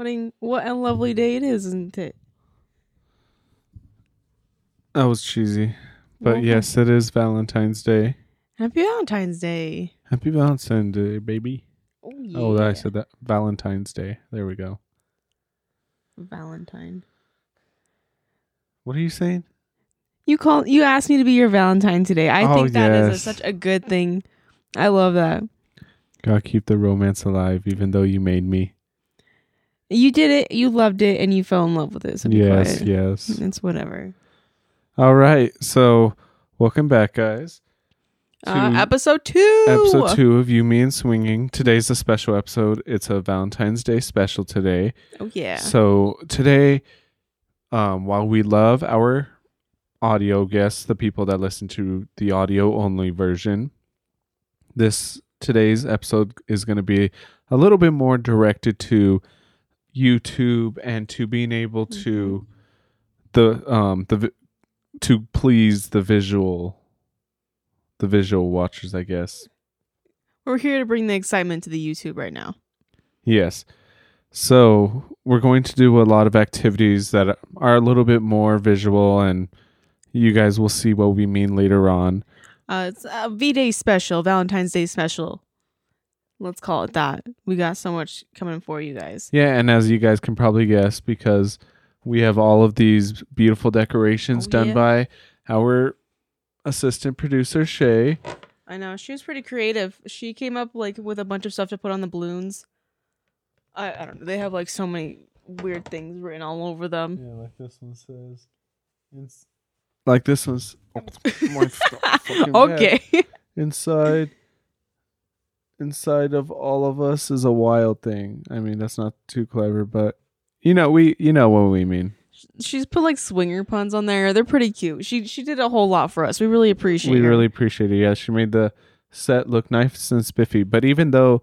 What a what a lovely day it is, isn't it? That was cheesy. But Well, yes, it is Valentine's Day. Happy Valentine's Day. Happy Valentine's Day, baby. Oh yeah. Oh, I said that. Valentine's Day. There we go. Valentine. What are you saying? You call you asked me to be your Valentine today. I Oh, think that is a- yes. such a good thing. I love that. Gotta keep the romance alive, even though you made me. You did it. You loved it, and you fell in love with it. So be yes, quiet. yes. It's whatever. All right. So, welcome back, guys. Uh, episode two. Episode two of You, Me, and Swinging. Today's a special episode. It's a Valentine's Day special today. Oh yeah. So today, um, while we love our audio guests, the people that listen to the audio only version, this today's episode is going to be a little bit more directed to YouTube and to being able to the um the to please the visual the visual watchers, I guess. We're here to bring the excitement to the YouTube right now. Yes. So we're going to do a lot of activities that are a little bit more visual, and you guys will see what we mean later on. Uh, it's a V Day special, Valentine's Day special. Let's call it that. We got so much coming for you guys. Yeah, and as you guys can probably guess, because we have all of these beautiful decorations Oh, done yeah. by our assistant producer Shay. I know she was pretty creative. She came up like with a bunch of stuff to put on the balloons. I, I don't know. They have like so many weird things written all over them. Yeah, like this one says. It's like this one's my fucking bad. okay. inside inside of all of us is a wild thing. I mean, that's not too clever, but you know, we you know what we mean. She's put like swinger puns on there. They're pretty cute. She she did a whole lot for us. We really appreciate it. we her. really appreciate it. Yeah, she made the set look nice and spiffy. But even though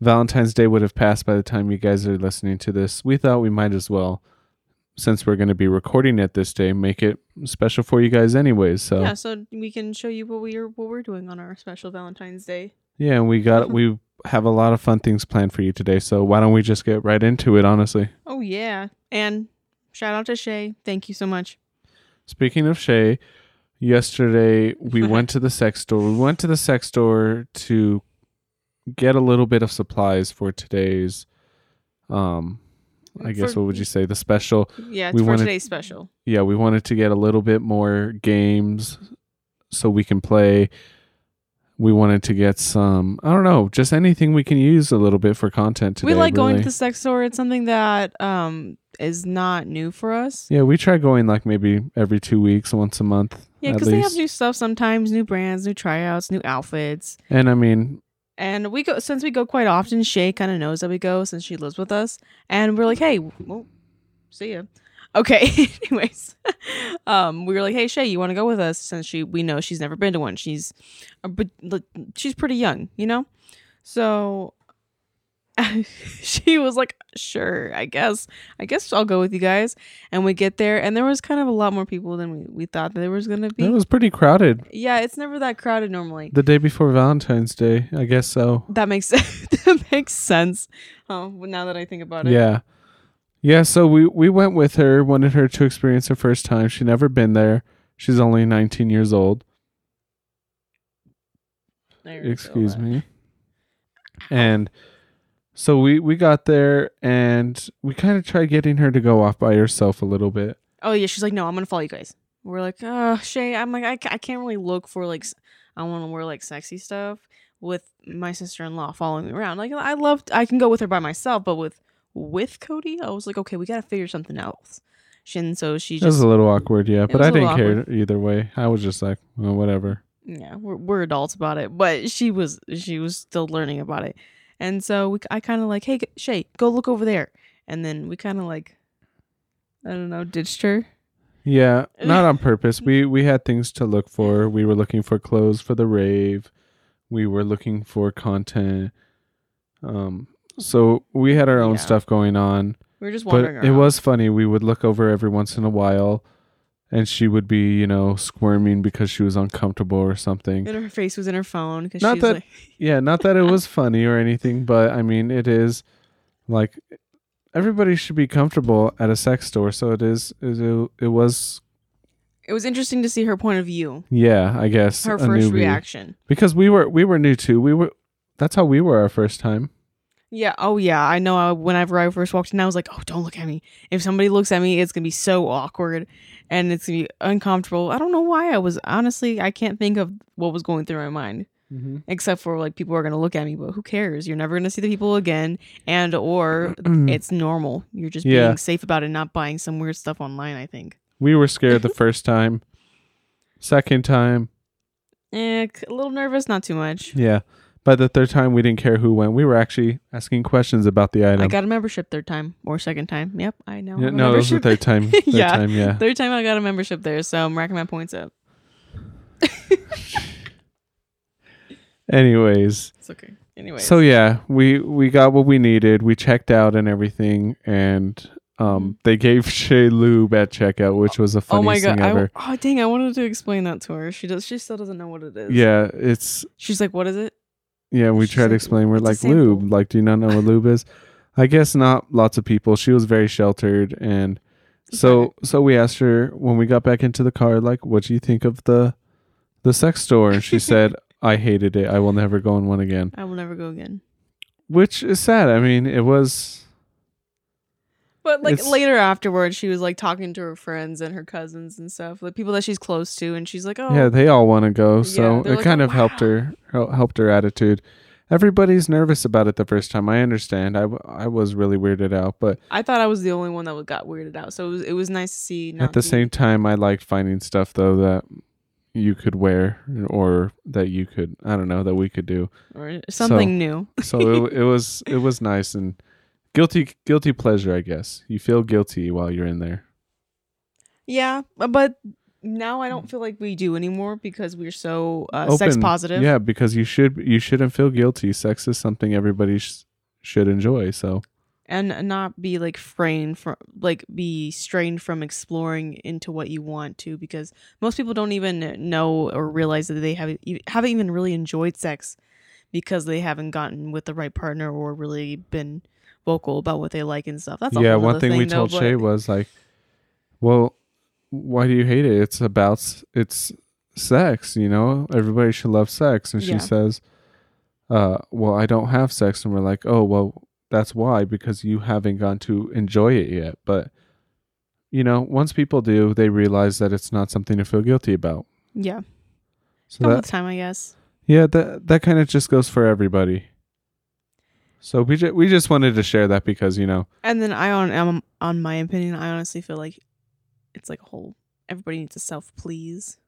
Valentine's Day would have passed by the time you guys are listening to this, we thought we might as well since we're going to be recording it this day, make it special for you guys anyways. So Yeah, so we can show you what we are what we're doing on our special Valentine's Day. Yeah, and we got we have a lot of fun things planned for you today. So why don't we just get right into it? Honestly, Oh yeah. And shout out to Shay. Thank you so much. speaking of Shay, yesterday we went to the sex store. We went to the sex store to get a little bit of supplies for today's. Um, I guess For- what would you say? The special. Yeah, it's we for wanted- today's special. Yeah, we wanted to get a little bit more games so we can play. We wanted to get some. I don't know, just anything we can use a little bit for content today. we like going really. to the sex store. It's something that um is not new for us. Yeah, we try going like maybe every two weeks, once a month. Yeah, because they have new stuff sometimes, new brands, new tryouts, new outfits. And I mean, And we go since we go quite often. Shay kind of knows that we go since she lives with us, and we're like, "Hey, well, see ya." Okay. Anyways, um, we were like, "Hey, Shay, you want to go with us?" Since she we know she's never been to one. She's, uh, but she's pretty young, you know. So she was like, "Sure, I guess. I guess I'll go with you guys." And we get there, and there was kind of a lot more people than we, we thought there was gonna be. it was pretty crowded yeah, it's never that crowded normally. the day before Valentine's Day. I guess so. That makes that makes sense. Oh, now that I think about it. Yeah, yeah. So we we went with her, wanted her to experience her first time. She'd never been there. She's only 19 years old. Excuse me. And so we we got there and we kind of tried getting her to go off by herself a little bit. Oh yeah, she's like, no, I'm gonna follow you guys. We're like, uh, Shay, I'm like, I, I can't really look for like, I want to wear like sexy stuff with my sister in law following me around. Like, I love, I can go with her by myself, but with with Cody, I was like, okay, we gotta figure something else. She, and so she It was a little awkward, yeah, but I didn't care either way. I was just like, well, whatever. yeah, we're we're adults about it, but she was she was still learning about it, and so we, I kind of like, hey, Shay, go look over there, and then we kind of like, I don't know, ditched her. Yeah, not on purpose. We we had things to look for. We were looking for clothes for the rave. We were looking for content. Um so we had our own Yeah. stuff going on. We were just But wandering it around. was funny. We would look over every once in a while and she would be, you know, squirming because she was uncomfortable or something. And her face was in her phone because Not she's that- like, Yeah, not that it was funny or anything, but I mean, it is like everybody should be comfortable at a sex store. So it is. It, it was. It was interesting to see her point of view, Yeah, I guess her a first newbie. reaction. because we were we were new too. We were. That's how we were our first time. Yeah. Oh, yeah. I know. I, whenever I first walked in, I was like, "Oh, don't look at me. If somebody looks at me, it's gonna be so awkward, and it's gonna be uncomfortable." I don't know why. I was honestly, I can't think of what was going through my mind, Mm-hmm. except for like people are gonna look at me, but who cares? You're never gonna see the people again, and or it's normal. You're just Yeah. being safe about it, not buying some weird stuff online. I think. we were scared the first time. Second time, Eh, a little nervous, not too much. yeah. By the third time, we didn't care who went. We were actually asking questions about the item. I got a membership third time or second time. Yep, I know. Yeah, a no, it was the third time. Third Yeah. time, yeah. Third time I got a membership there, so I'm racking my points up. Anyways, It's okay. Anyway. so yeah, we we got what we needed. We checked out and everything, and um, they gave Shay lube at checkout, which was the Mm-hmm. oh my god! thing I, ever. oh dang! I wanted to explain that to her. She does. She still doesn't know what it is. Yeah, it's She's like, "What is it?" Yeah. We She's tried to explain. We're "It's a like sample." lube. Like, do you not know what lube is? I guess not. Lots of people. She was very sheltered, and so so we asked her when we got back into the car, like, what do you think of the the sex store? And she said, I hated it. I will never go in one again. I will never go again. Which is sad. I mean, it was But like It's- later afterwards, she was like talking to her friends and her cousins and stuff, like people that she's close to, and she's like, "Oh, yeah, they all want to go, so they're it like, kind "Oh, of helped her helped her attitude. Everybody's nervous about it the first time. I understand. I, w- I was really weirded out, but I thought I was the only one that got weirded out. So it was it was nice to see. At the be- same time, I liked finding stuff though that you could wear or that you could I don't know that we could do. or something new. So it, it was it was nice and guilty guilty pleasure, I guess. You feel guilty while you're in there. Yeah, but now I don't feel like we do anymore because we're so uh, sex positive. Yeah, because you should you shouldn't feel guilty. Sex is something everybody sh- should enjoy. So and not be like framed from like be strained from exploring into what you want to because most people don't even know or realize that they have haven't even really enjoyed sex because they haven't gotten with the right partner or really been vocal about what they like and stuff. That's a yeah, one other thing we though, told but- Shay was like, "Well, why do you hate it? It's about it's sex, you know. Everybody should love sex." And she Yeah. says, "Uh, well, I don't have sex." And we're like, "Oh, well, that's why because you haven't gone to enjoy it yet." But you know, once people do, they realize that it's not something to feel guilty about. yeah, So come that with time, I guess. yeah, that that kind of just goes for everybody. So we just we just wanted to share that because you know And then I on um, on my opinion, I honestly feel like it's like a whole everybody needs to self please.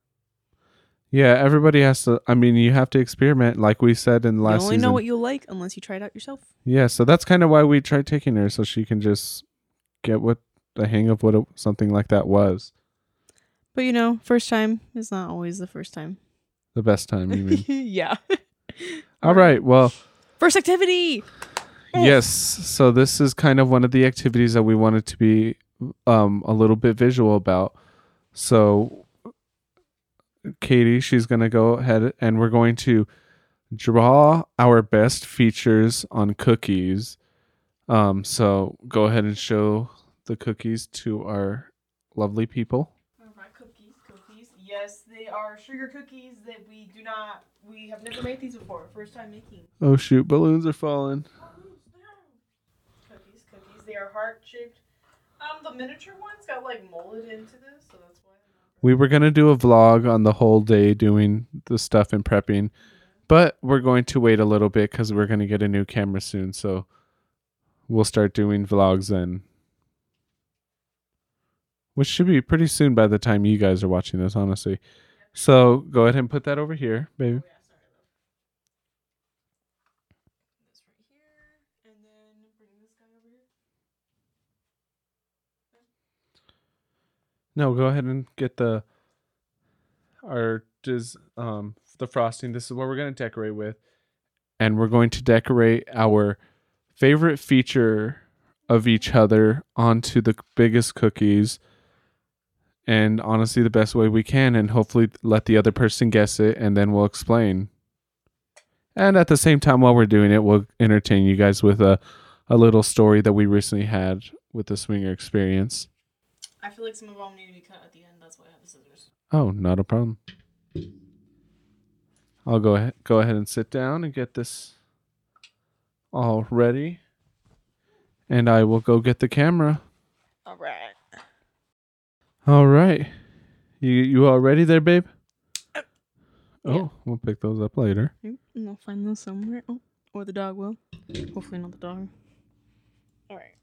Yeah, everybody has to. I mean, you have to experiment, like we said in You last You only season. know what you like unless you try it out yourself. yeah, so that's kind of why we tried taking her, so she can just get what the hang of what it, something like that was. But you know, first time is not always the first time. The best time, you mean? yeah. All right. Well, First activity. Yes. So this is kind of one of the activities that we wanted to be um a little bit visual about. So Katie, she's going to go ahead and we're going to draw our best features on cookies. Um so go ahead and show the cookies to our lovely people. All right, cookies, cookies. Yes, they are sugar cookies that we do not. We have never made these before. First time making Oh shoot, balloons are falling. Cookies. Cookies. Are heart shaped. Um, the miniature ones got like molded into this, so that's why. We were going to do a vlog on the whole day doing the stuff and prepping, but we're going to wait a little bit because we're going to get a new camera soon. So we'll start doing vlogs then. Which should be pretty soon by the time you guys are watching this, honestly. So go ahead and put that over here, baby. This right here, and then bring this guy over here. No, go ahead and get the our dis um the frosting. This is what we're gonna decorate with, and we're going to decorate our favorite feature of each other onto the biggest cookies. And honestly, the best way we can, and hopefully let the other person guess it, and then we'll explain. And at the same time, while we're doing it, we'll entertain you guys with a a little story that we recently had with the swinger experience. I feel like some of them need to be cut at the end. That's why I have the scissors. Oh, not a problem. I'll go ahead go ahead and sit down and get this all ready. And I will go get the camera. All right. All right. You you all ready there, babe? Uh, Oh, yeah. we'll pick those up later. And I'll find those somewhere. Oh, or the dog will. Hopefully not the dog. All right.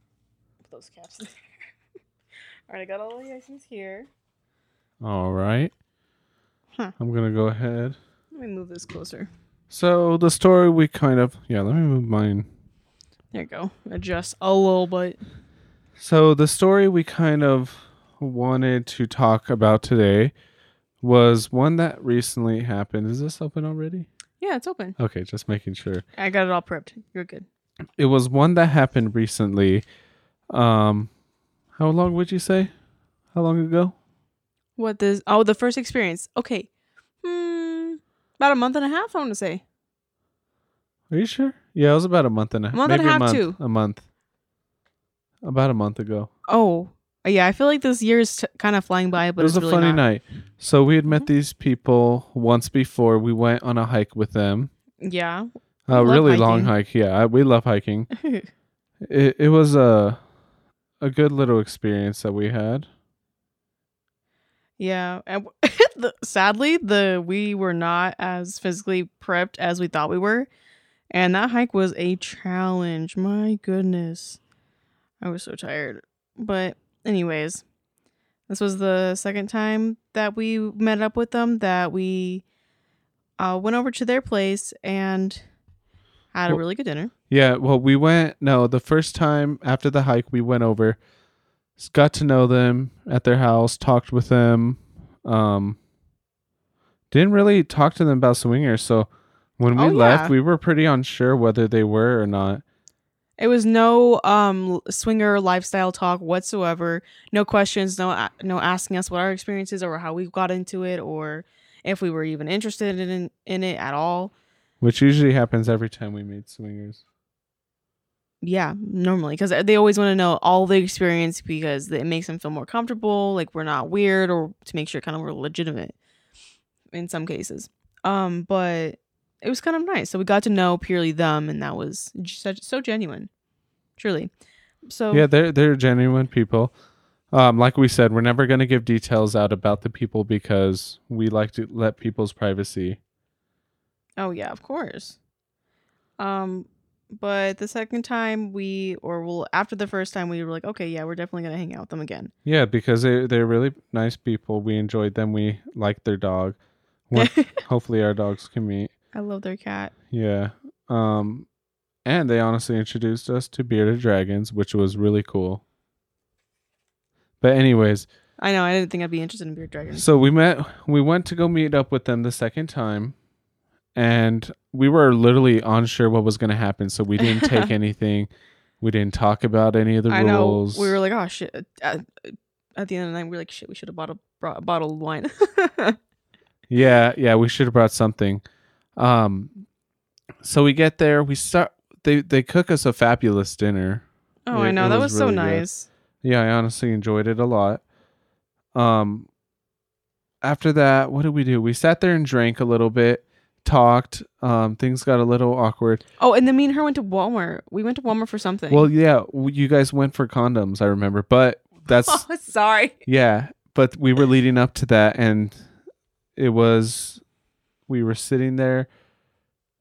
Put those caps in there. All right, I got all the items here. All right. Huh. I'm going to go ahead. Let me move this closer. So, the story we kind of Yeah, let me move mine. There you go. Adjust a little bit. So the story we kind of wanted to talk about today was one that recently happened. Is this open already? Yeah, it's open. Okay, just making sure. I got it all prepped. You're good. It was one that happened recently. Um how long would you say? How long ago? What this? Oh, the first experience. Okay. Hmm. About a month and a half. I want to say. Are you sure? Yeah, it was about a month and a half. Month and a half, month, too. A month. About a month ago. Oh, yeah. I feel like this year is t- kind of flying by, but it was a really funny not. night. So we had met Mhm. these people once before. We went on a hike with them. Yeah. A love really long hike. Yeah, we love hiking. It it was a a good little experience that we had. yeah. And the, sadly, the we were not as physically prepped as we thought we were, and that hike was a challenge. My goodness, I was so tired. But anyways, this was the second time that we met up with them. That we uh, went over to their place and had a really good dinner. Yeah, well, we went. No, the first time after the hike, we went over, got to know them at their house, talked with them. Um, didn't really talk to them about swingers. So when we Oh, left, yeah. we were pretty unsure whether they were or not. It was no um swinger lifestyle talk whatsoever. No questions, no no asking us what our experiences or how we got into it or if we were even interested in in it at all. Which usually happens every time we meet swingers. Yeah, normally because they always want to know all the experience because it makes them feel more comfortable, like we're not weird, or to make sure kind of we're legitimate in some cases. Um, but it was kind of nice. So we got to know purely them, and that was such so genuine, truly. So Yeah, they're they're genuine people. Um, like we said, we're never going to give details out about the people because we like to let people's privacy. Oh yeah, of course. Um, but the second time we, or well, after the first time, we were like, okay, yeah, we're definitely gonna hang out with them again. Yeah, because they they're really nice people. We enjoyed them. We liked their dog. One- Hopefully, our dogs can meet. I love their cat. Yeah. Um, and they honestly introduced us to bearded dragons, which was really cool. But anyways, I know. I didn't think I'd be interested in bearded dragons. So we met we went to go meet up with them the second time and we were literally unsure what was going to happen so we didn't take anything. We didn't talk about any of the I know. rules. We were like, oh shit. At, at the end of the night, we were like, shit. We should have bought a, brought a bottle of wine. yeah, yeah, we should have brought something. Um so we get there, we start they they cook us a fabulous dinner. oh, It- I know. That was was, so really good. nice. Yeah, I honestly enjoyed it a lot. Um after that, what did we do? We sat there and drank a little bit, talked. Um things got a little awkward. Oh, and then me and her went to Walmart. We went to Walmart for something. Well, yeah, w- you guys went for condoms, I remember. But that's oh, sorry. yeah, but we were leading up to that and it was we were sitting there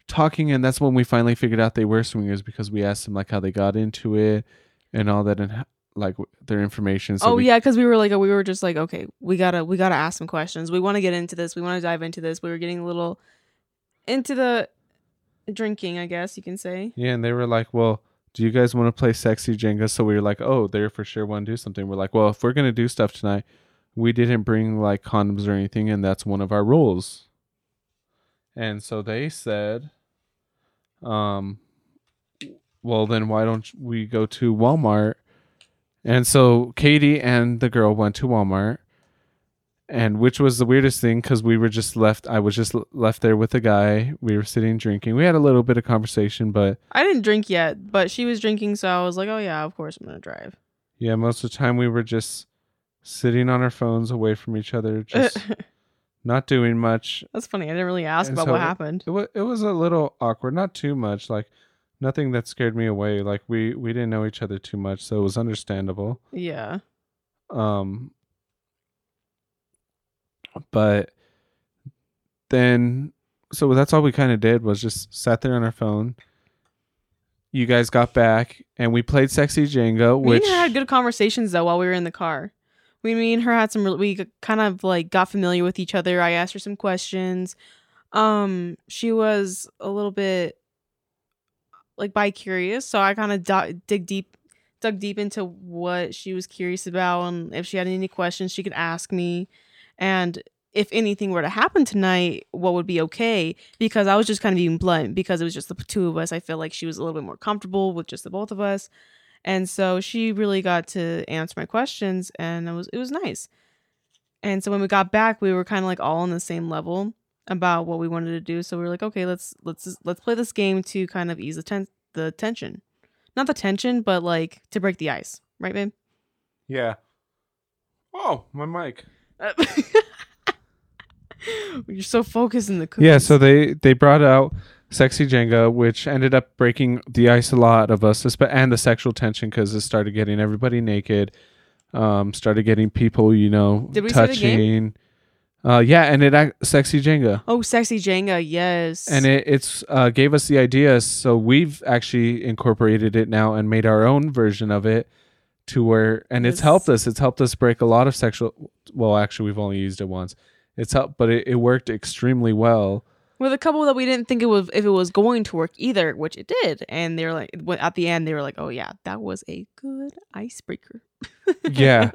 talking and that's when we finally figured out they were swingers because we asked them like how they got into it and all that and like their information so oh we, yeah, because we were like, we were just like, okay, we gotta, we gotta ask some questions. We want to get into this. We want to dive into this. We were getting a little into the drinking, I guess you can say. yeah and they were like well do you guys want to play sexy jenga? So we were like oh they're for sure want to do something. We're like well if we're gonna do stuff tonight we didn't bring like condoms or anything and that's one of our rules. And so they said um well then why don't we go to walmart? And so katie and the girl went to walmart and which was the weirdest thing because we were just left. I was just l- left there with a guy. We were sitting drinking. We had a little bit of conversation, but I didn't drink yet, but she was drinking, so I was like, oh yeah, of course I'm gonna drive. yeah, most of the time we were just sitting on our phones away from each other, just not doing much. That's funny. I didn't really ask And about so what happened. It was it was a little awkward, not too much, like nothing that scared me away. Like we we didn't know each other too much, so it was understandable. Yeah. Um, but then, so that's all we kind of did was just sat there on our phone. You guys got back, and we played Sexy Jenga, Me which her had good conversations though while we were in the car. We, me and her had some. We kind of like got familiar with each other. I asked her some questions. Um, she was a little bit like bi curious, so I kind of do- dig deep, dug deep into what she was curious about, and if she had any questions, she could ask me. And if anything were to happen tonight, what would be okay? Because I was just kind of being blunt because it was just the two of us. I feel like she was a little bit more comfortable with just the both of us. And so she really got to answer my questions and it was it was nice. And so when we got back, we were kind of like all on the same level about what we wanted to do. So we were like, okay, let's let's let's play this game to kind of ease the ten- the tension. Not the tension, but like to break the ice, right, babe? yeah. Oh, my mic. You're so focused in the cookies. Yeah, so they they brought out Sexy Jenga, which ended up breaking the ice a lot of us, and the sexual tension because it started getting everybody naked. Um, started getting people, you know, Did we say the game? touching. Uh, yeah, and it Sexy Jenga. oh, sexy Jenga, yes. and it, it's uh, gave us the idea so we've actually incorporated it now and made our own version of it to where and it's Yes. helped us it's helped us break a lot of sexual well actually we've only used it once it's helped but it, it worked extremely well with a couple that we didn't think it was if it was going to work either, which it did. And they were like, at the end, they were like, "Oh yeah, that was a good icebreaker." yeah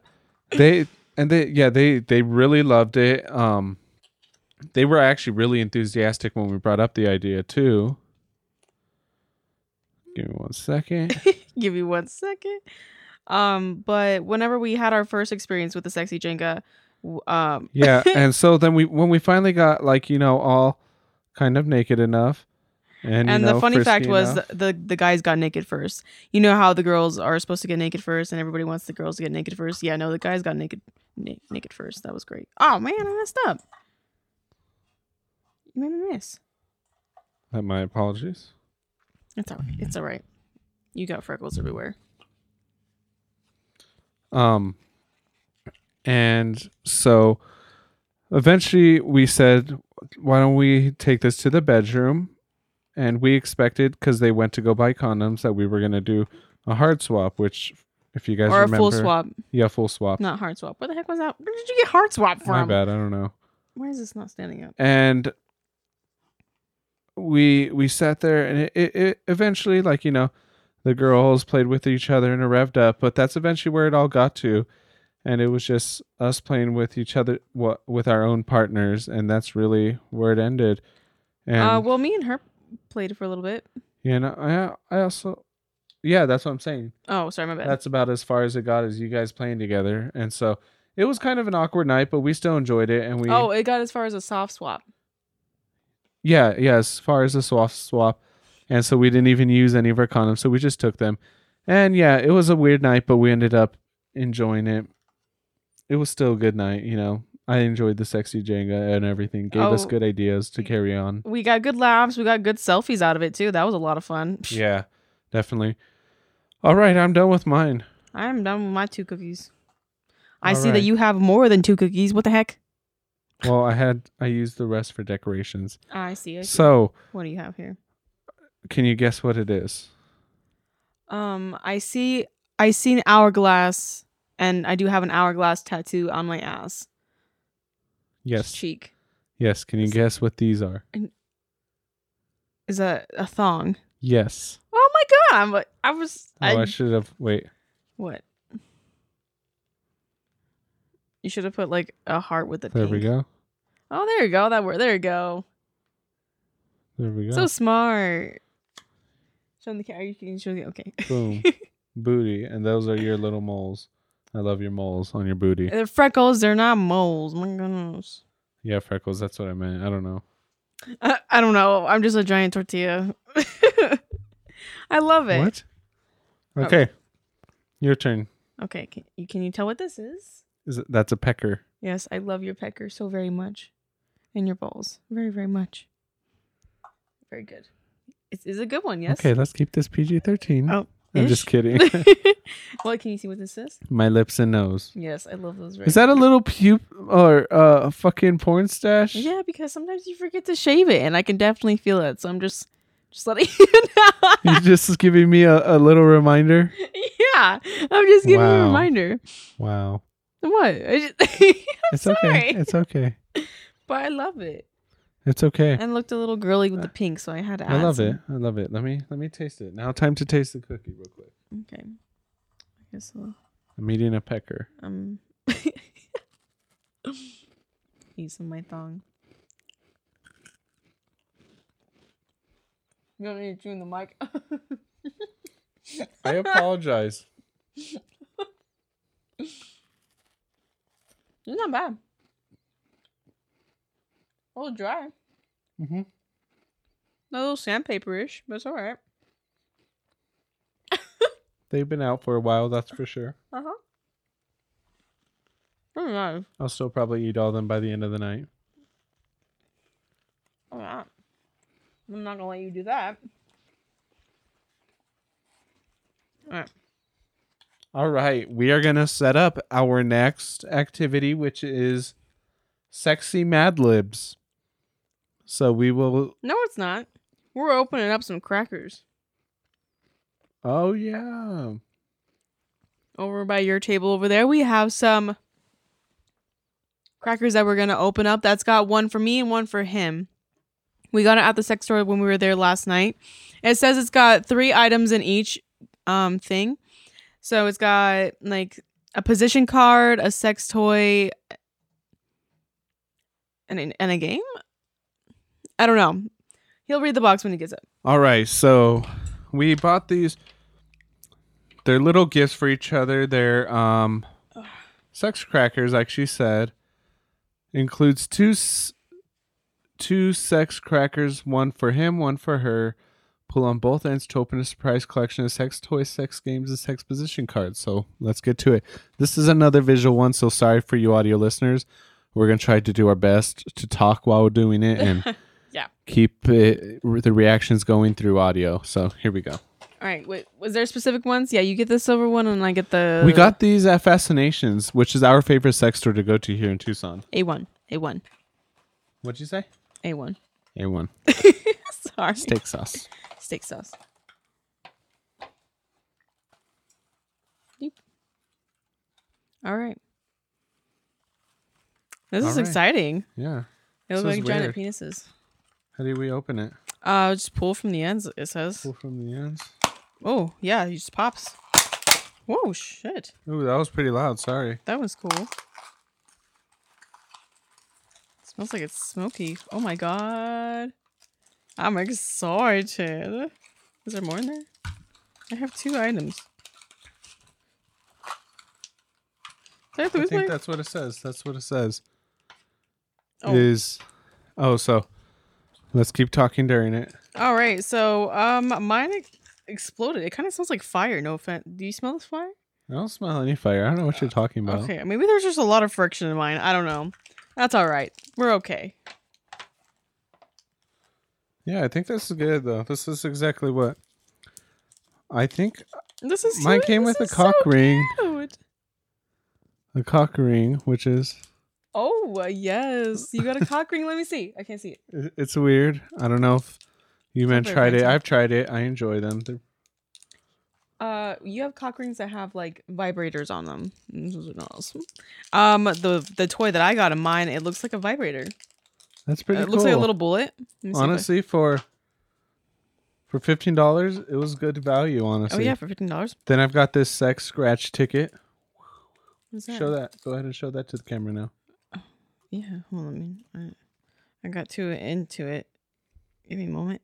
they and they yeah they they really loved it um they were actually really enthusiastic when we brought up the idea too give me one second Give me one second. Um, but whenever we had our first experience with the sexy Jenga, um, yeah and so then we when we finally got like you know all kind of naked enough and, and you know, the funny fact frisky was the, the the guys got naked first. You know how the girls are supposed to get naked first, and everybody wants the girls to get naked first. Yeah, no, the guys got naked na- naked first. That was great. Oh man, I messed up. You made me miss. Uh, my apologies It's all right. It's all right. You got freckles everywhere. Um and so eventually we said why don't we take this to the bedroom and we expected because they went to go buy condoms that we were going to do a hard swap which if you guys or a full swap, yeah full swap not hard swap. Where the heck was that? Where did you get hard swap from? my bad i don't know Why is this not standing up? and we we sat there and it, it, it eventually like you know the girls played with each other and it revved up but that's eventually where it all got to and it was just us playing with each other what with our own partners and that's really where it ended and uh, well, me and her played for a little bit. know i i also yeah that's what i'm saying Oh, sorry, my bad. that's about as far as it got as you guys playing together and so it was kind of an awkward night but we still enjoyed it and we oh, it got as far as a soft swap. Yeah, yeah, as far as a soft swap. And so we didn't even use any of our condoms, so we just took them. And yeah, it was a weird night, but we ended up enjoying it. It was still a good night, you know. I enjoyed the sexy Jenga and everything. Gave us Oh. good ideas to carry on. We got good laughs. We got good selfies out of it too. That was a lot of fun. Yeah, definitely. All right, I'm done with mine. I'm done with my two cookies. I All see that you have more than two cookies. What the heck? Well, I had I used the rest for decorations. I see. I see. So, what do you have here? Can you guess what it is? Um, I see. I see an hourglass, and I do have an hourglass tattoo on my ass Yes. cheek. Yes, can you guess what these are? Is that a thong? Yes. Oh my god! I'm, like- I was. Oh, I, I should have wait. what? You should have put like a heart with the There we go. Oh, there you go. That word. There you go. There we go. So smart. Show the camera. You can show the okay. Boom. Booty, and those are your little moles. I love your moles on your booty. They're freckles. They're not moles. My goodness. Yeah, freckles. That's what I meant. I don't know. I, I don't know. I'm just a giant tortilla. I love it. What? Oh. Okay. Your turn. Okay, can you can you tell what this is? Is it that's a pecker. Yes, I love your pecker so very much, and your balls very very much. Very good. It's, it's a good one. Yes. Okay, let's keep this PG thirteen. Oh, I'm just kidding. what can you see what this is? My lips and nose. Yes, I love those. Very Is that a little pupe or uh, fucking porn stash? Yeah, because sometimes you forget to shave it, and I can definitely feel it. So I'm just just letting you know. You're just giving me a, a little reminder. yeah, I'm just giving you a reminder. Wow. What? I just, It's sorry. okay. It's okay. but I love it. It's okay. And looked a little girly with the pink, so I had to I love it. I love it. Let me let me taste it. Now time to taste the cookie real quick. Okay. I guess I'll I'm eating a pecker. um eat some my thong. You don't need to chew in the mic. I apologize. It's not bad. A little dry. Mm-hmm. A little sandpaper-ish, but it's alright. They've been out for a while, that's for sure. Uh-huh. Very nice. I'll still probably eat all of them by the end of the night. Alright. I'm not gonna let you do that. Alright. All right, we are gonna set up our next activity, which is sexy Mad Libs. So we will. No, it's not. We're opening up some crackers Oh yeah. over by your table over there. We have some crackers that we're gonna open up. That's got one for me and one for him. We got it at the sex store when we were there last night. It says it's got three items in each um thing. So it's got like a position card, a sex toy, and and a game. I don't know. He'll read the box when he gets it. All right, so we bought these. They're little gifts for each other. They're um, sex crackers, like she said. Includes two two sex crackers, one for him, one for her. Pull on both ends to open a surprise collection of sex toys, sex games, and sex position cards. So let's get to it. This is another visual one, so sorry for you audio listeners. We're gonna try to do our best to talk while we're doing it and Yeah. keep it, the reactions going through audio. So here we go. All right. Wait, was there specific ones? Yeah, you get the silver one, and I get the. we got these at Fascinations, which is our favorite sex store to go to here in Tucson. a one, a one, What'd you say? a one. A1 Sorry, steak sauce. steak sauce. All right. This All is right. exciting. Yeah. It looks like giant penises. How do we open it? Uh, just pull from the ends. It says. Pull from the ends. Oh yeah, it just pops. Whoa, shit! Ooh, that was pretty loud. Sorry. That was cool. smells like it's smoky. Oh my god. I'm excited. Is there more in there? I have two items. I I think my- that's what it says. That's what it says. Oh. Is oh so. Let's keep talking during it. All right, so um, mine ex- exploded. It kind of smells like fire. No offense. Do you smell this fire? I don't smell any fire. I don't know what you're talking about. Okay, maybe there's just a lot of friction in mine. I don't know. That's all right. We're okay. Yeah, I think this is good though. This is exactly what I think. This is Mine came this with a so cock ring. cute. A cock ring, which is Oh uh, yes, you got a cock ring. Let me see. I can't see it. it- it's weird. I don't know if you men tried it. I've tried it. I enjoy them. They're, Uh, you have cock rings that have like vibrators on them. This is awesome. Um, the the toy that I got in mine, it looks like a vibrator. that's Uh, pretty it cool. looks like a little bullet. Let me see if I- honestly, for for fifteen dollars, it was good value. Honestly. Oh yeah, for fifteen dollars. Then I've got this sex scratch ticket. That? Show that. Go ahead and show that to the camera now. Yeah, hold on. I mean, I, I got too into it. Give me a moment.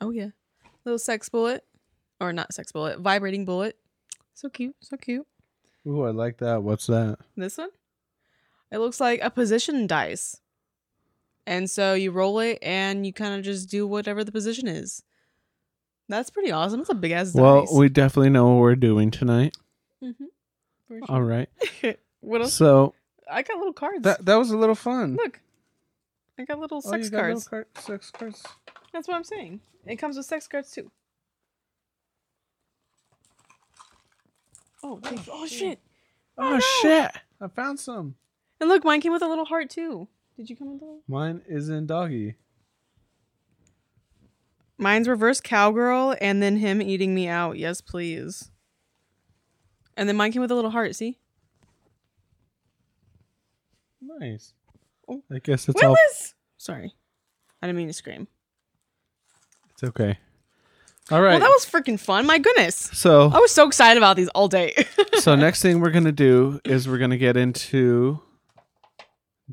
Oh yeah, little sex bullet, or not sex bullet, vibrating bullet. So cute. So cute. Ooh, I like that. What's that? This one? It looks like a position dice. And so you roll it and you kind of just do whatever the position is. That's pretty awesome. It's a big ass Well, dice. we definitely know what we're doing tonight. Mhm. For All right. sure. what else? So I got little cards. that that was a little fun. Look. I got little Oh, sex got little cards. card- sex cards. That's what I'm saying. It comes with sex cards too. Oh, wait. oh, oh shit. Oh, oh, no. shit! I found some. And look, mine came with a little heart too. Did you come with a little? Mine is in doggy. Mine's reverse cowgirl and then him eating me out. Yes, please. And then mine came with a little heart, see? Nice. Oh. I guess it's all. Willis! Sorry. I didn't mean to scream. It's okay. All right. Well, that was freaking fun. My goodness. so I was so excited about these all day. so next thing we're gonna do is we're gonna get into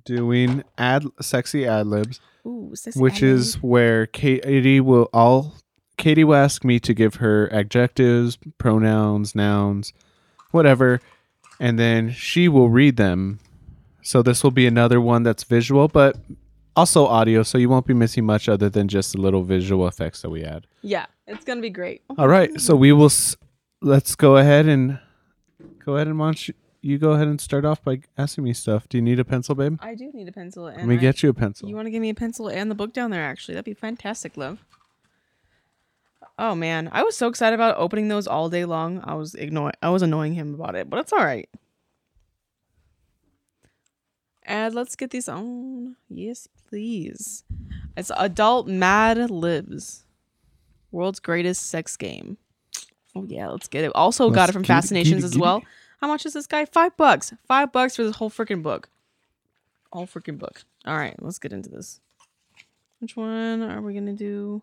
doing ad sexy ad libs, Ooh, sexy which ad is where Katie will all Katie will ask me to give her adjectives, pronouns, nouns, whatever, and then she will read them. So this will be another one that's visual, but also audio, so you won't be missing much other than just the little visual effects that we add. Yeah, it's going to be great. All right, so we will. S- let's go ahead and go ahead and you, you go ahead and start off by asking me stuff. Do you need a pencil, babe? I do need a pencil. And Let me I- get you a pencil. You want to give me a pencil and the book down there, actually? That'd be fantastic, love. Oh man, I was so excited about opening those all day long. I was ignoring, I was annoying him about it, but it's all right. And let's get these on. Yes, please. It's Adult Mad Libs, world's greatest sex game. Oh yeah, let's get it. Also got Let's it from get it, Fascinations it, as well. How much is this guy? Five bucks. Five bucks for this whole freaking book. All freaking book. All right, let's get into this. Which one are we gonna do?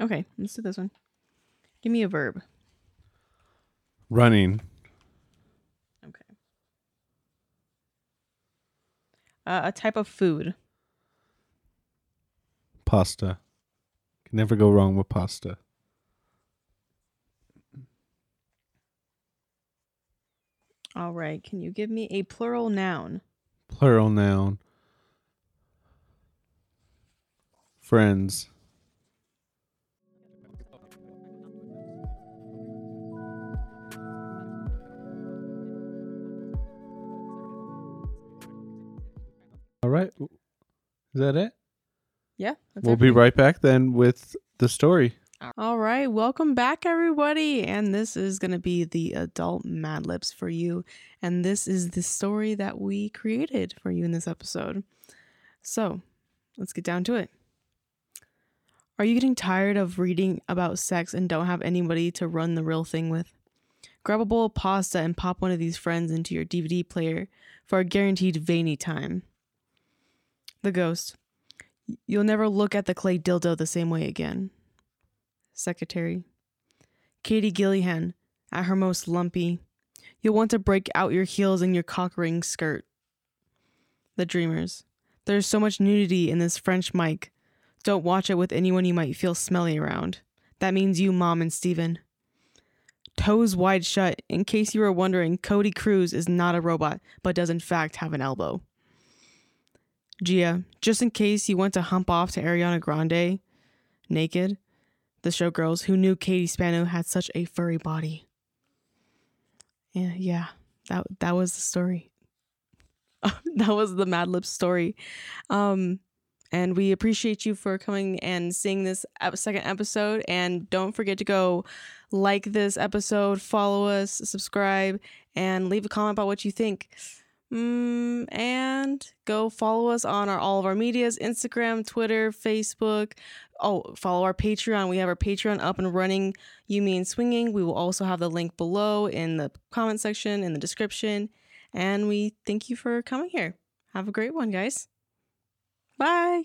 Okay, let's do this one. Give me a verb. Running. Okay. Uh, a type of food. Pasta. Can never go wrong with pasta. All right. Can you give me a plural noun? Plural noun. Friends. All right. Is that it? Yeah. We'll be right back then with the story. All right, welcome back, everybody. And this is going to be the adult Mad Libs for you. And this is the story that we created for you in this episode. So let's get down to it. Are you getting tired of reading about sex and don't have anybody to run the real thing with? Grab a bowl of pasta and pop one of these friends into your DVD player for a guaranteed veiny time. The ghost. You'll never look at the clay dildo the same way again. Secretary. Katie Gillihan, at her most lumpy. You'll want to break out your heels and your cock ring skirt. The Dreamers. There's so much nudity in this French mic. Don't watch it with anyone you might feel smelly around. That means you, Mom, and Steven. Toes wide shut. In case you were wondering, Cody Cruz is not a robot, but does in fact have an elbow. Gia, just in case you want to hump off to Ariana Grande, naked the showgirls who knew Katie Spano had such a furry body. Yeah, yeah, that that was the story. that was the Mad Lib story. Um, and we appreciate you for coming and seeing this second episode. And don't forget to go like this episode, follow us, subscribe, and leave a comment about what you think. Mm, and go follow us on our all of our medias Instagram, Twitter, Facebook. Oh, follow our Patreon. We have our Patreon up and running. You mean swinging? We will also have the link below in the comment section, in the description. And we thank you for coming here. Have a great one, guys. Bye.